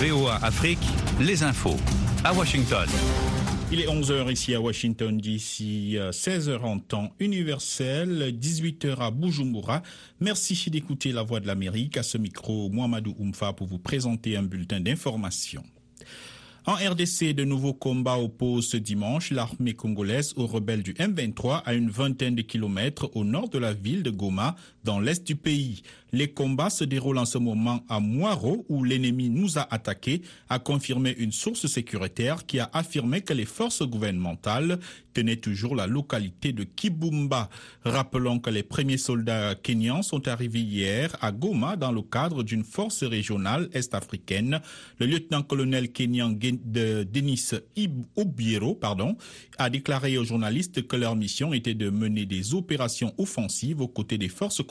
VOA Afrique, les infos. À Washington. Il est 11h ici à Washington, d'ici 16h en temps universel, 18h à Bujumbura. Merci d'écouter la voix de l'Amérique. À ce micro, Mohamedou Oumfa pour vous présenter un bulletin d'information. En RDC, de nouveaux combats opposent ce dimanche l'armée congolaise aux rebelles du M23 à une vingtaine de kilomètres au nord de la ville de Goma, dans l'est du pays. Les combats se déroulent en ce moment à Moiro, où l'ennemi nous a attaqués, a confirmé une source sécuritaire qui a affirmé que les forces gouvernementales tenaient toujours la localité de Kibumba. Rappelons que les premiers soldats kenyans sont arrivés hier à Goma dans le cadre d'une force régionale est-africaine. Le lieutenant-colonel kenyan de Denis Obiero pardon, a déclaré aux journalistes que leur mission était de mener des opérations offensives aux côtés des forces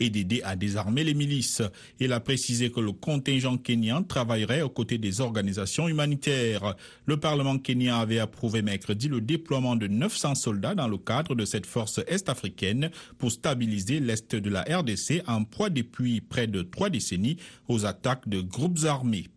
et d'aider à désarmer les milices. Il a précisé que le contingent kenyan travaillerait aux côtés des organisations humanitaires. Le Parlement kenyan avait approuvé mercredi le déploiement de 900 soldats dans le cadre de cette force est-africaine pour stabiliser l'est de la RDC en proie depuis près de trois décennies aux attaques de groupes armés.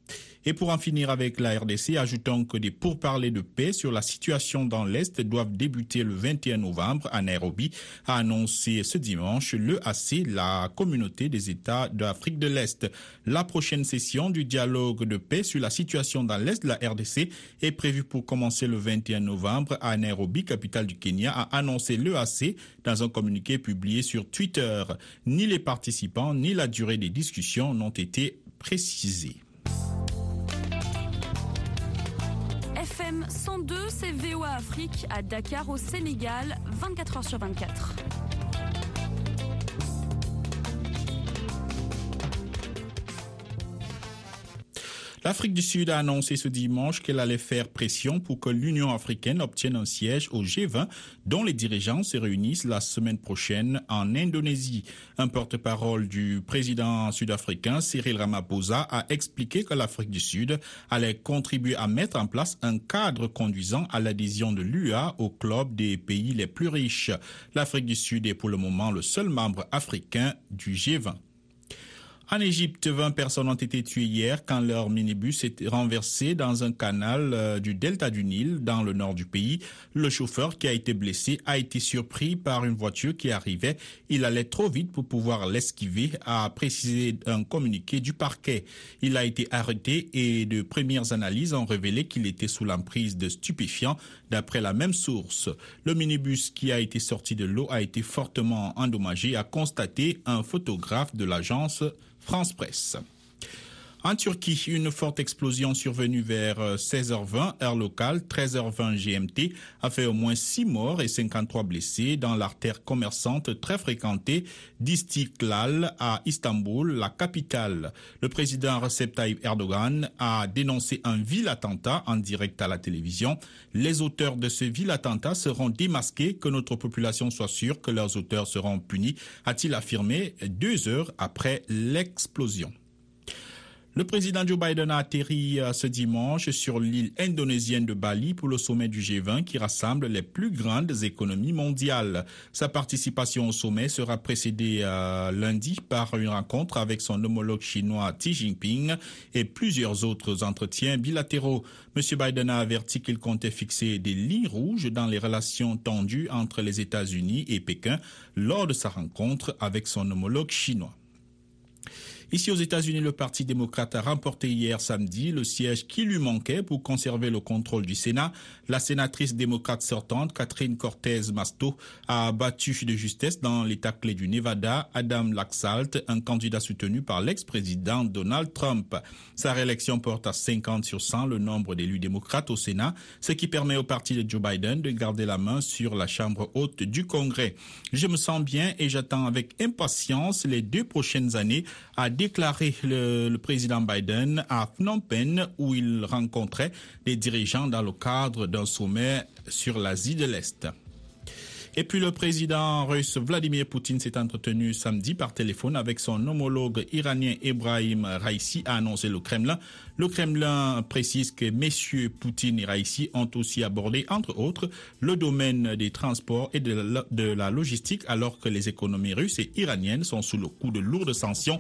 Et pour en finir avec la RDC, ajoutons que des pourparlers de paix sur la situation dans l'Est doivent débuter le 21 novembre à Nairobi, a annoncé ce dimanche le AC, la communauté des États d'Afrique de l'Est. La prochaine session du dialogue de paix sur la situation dans l'Est de la RDC est prévue pour commencer le 21 novembre à Nairobi, capitale du Kenya, a annoncé l'EAC dans un communiqué publié sur Twitter. Ni les participants ni la durée des discussions n'ont été précisés. 102, c'est VOA Afrique à Dakar au Sénégal, 24 heures sur 24. L'Afrique du Sud a annoncé ce dimanche qu'elle allait faire pression pour que l'Union africaine obtienne un siège au G20 dont les dirigeants se réunissent la semaine prochaine en Indonésie. Un porte-parole du président sud-africain Cyril Ramaphosa a expliqué que l'Afrique du Sud allait contribuer à mettre en place un cadre conduisant à l'adhésion de l'UA au club des pays les plus riches. L'Afrique du Sud est pour le moment le seul membre africain du G20. En Égypte, 20 personnes ont été tuées hier quand leur minibus est renversé dans un canal euh, du delta du Nil dans le nord du pays. Le chauffeur qui a été blessé a été surpris par une voiture qui arrivait. Il allait trop vite pour pouvoir l'esquiver, a précisé un communiqué du parquet. Il a été arrêté et de premières analyses ont révélé qu'il était sous l'emprise de stupéfiants d'après la même source. Le minibus qui a été sorti de l'eau a été fortement endommagé, a constaté un photographe de l'agence France Presse. En Turquie, une forte explosion survenue vers 16h20 heure locale, 13h20 GMT, a fait au moins 6 morts et 53 blessés dans l'artère commerçante très fréquentée d'Istiklal à Istanbul, la capitale. Le président Recep Tayyip Erdogan a dénoncé un vil attentat en direct à la télévision. Les auteurs de ce vil attentat seront démasqués, que notre population soit sûre que leurs auteurs seront punis, a-t-il affirmé deux heures après l'explosion. Le président Joe Biden a atterri ce dimanche sur l'île indonésienne de Bali pour le sommet du G20 qui rassemble les plus grandes économies mondiales. Sa participation au sommet sera précédée euh, lundi par une rencontre avec son homologue chinois Xi Jinping et plusieurs autres entretiens bilatéraux. M. Biden a averti qu'il comptait fixer des lignes rouges dans les relations tendues entre les États-Unis et Pékin lors de sa rencontre avec son homologue chinois. Ici aux États-Unis, le Parti démocrate a remporté hier samedi le siège qui lui manquait pour conserver le contrôle du Sénat. La sénatrice démocrate sortante, Catherine Cortez Masto, a battu de justesse dans l'État clé du Nevada Adam Laxalt, un candidat soutenu par l'ex-président Donald Trump. Sa réélection porte à 50 sur 100 le nombre d'élus démocrates au Sénat, ce qui permet au parti de Joe Biden de garder la main sur la Chambre haute du Congrès. Je me sens bien et j'attends avec impatience les deux prochaines années à déclaré le, président Biden à Phnom Penh où il rencontrait des dirigeants dans le cadre d'un sommet sur l'Asie de l'Est. Et puis le président russe Vladimir Poutine s'est entretenu samedi par téléphone avec son homologue iranien Ebrahim Raisi, a annoncé le Kremlin. Le Kremlin précise que messieurs Poutine et Raisi ont aussi abordé, entre autres, le domaine des transports et de la logistique, alors que les économies russes et iraniennes sont sous le coup de lourdes sanctions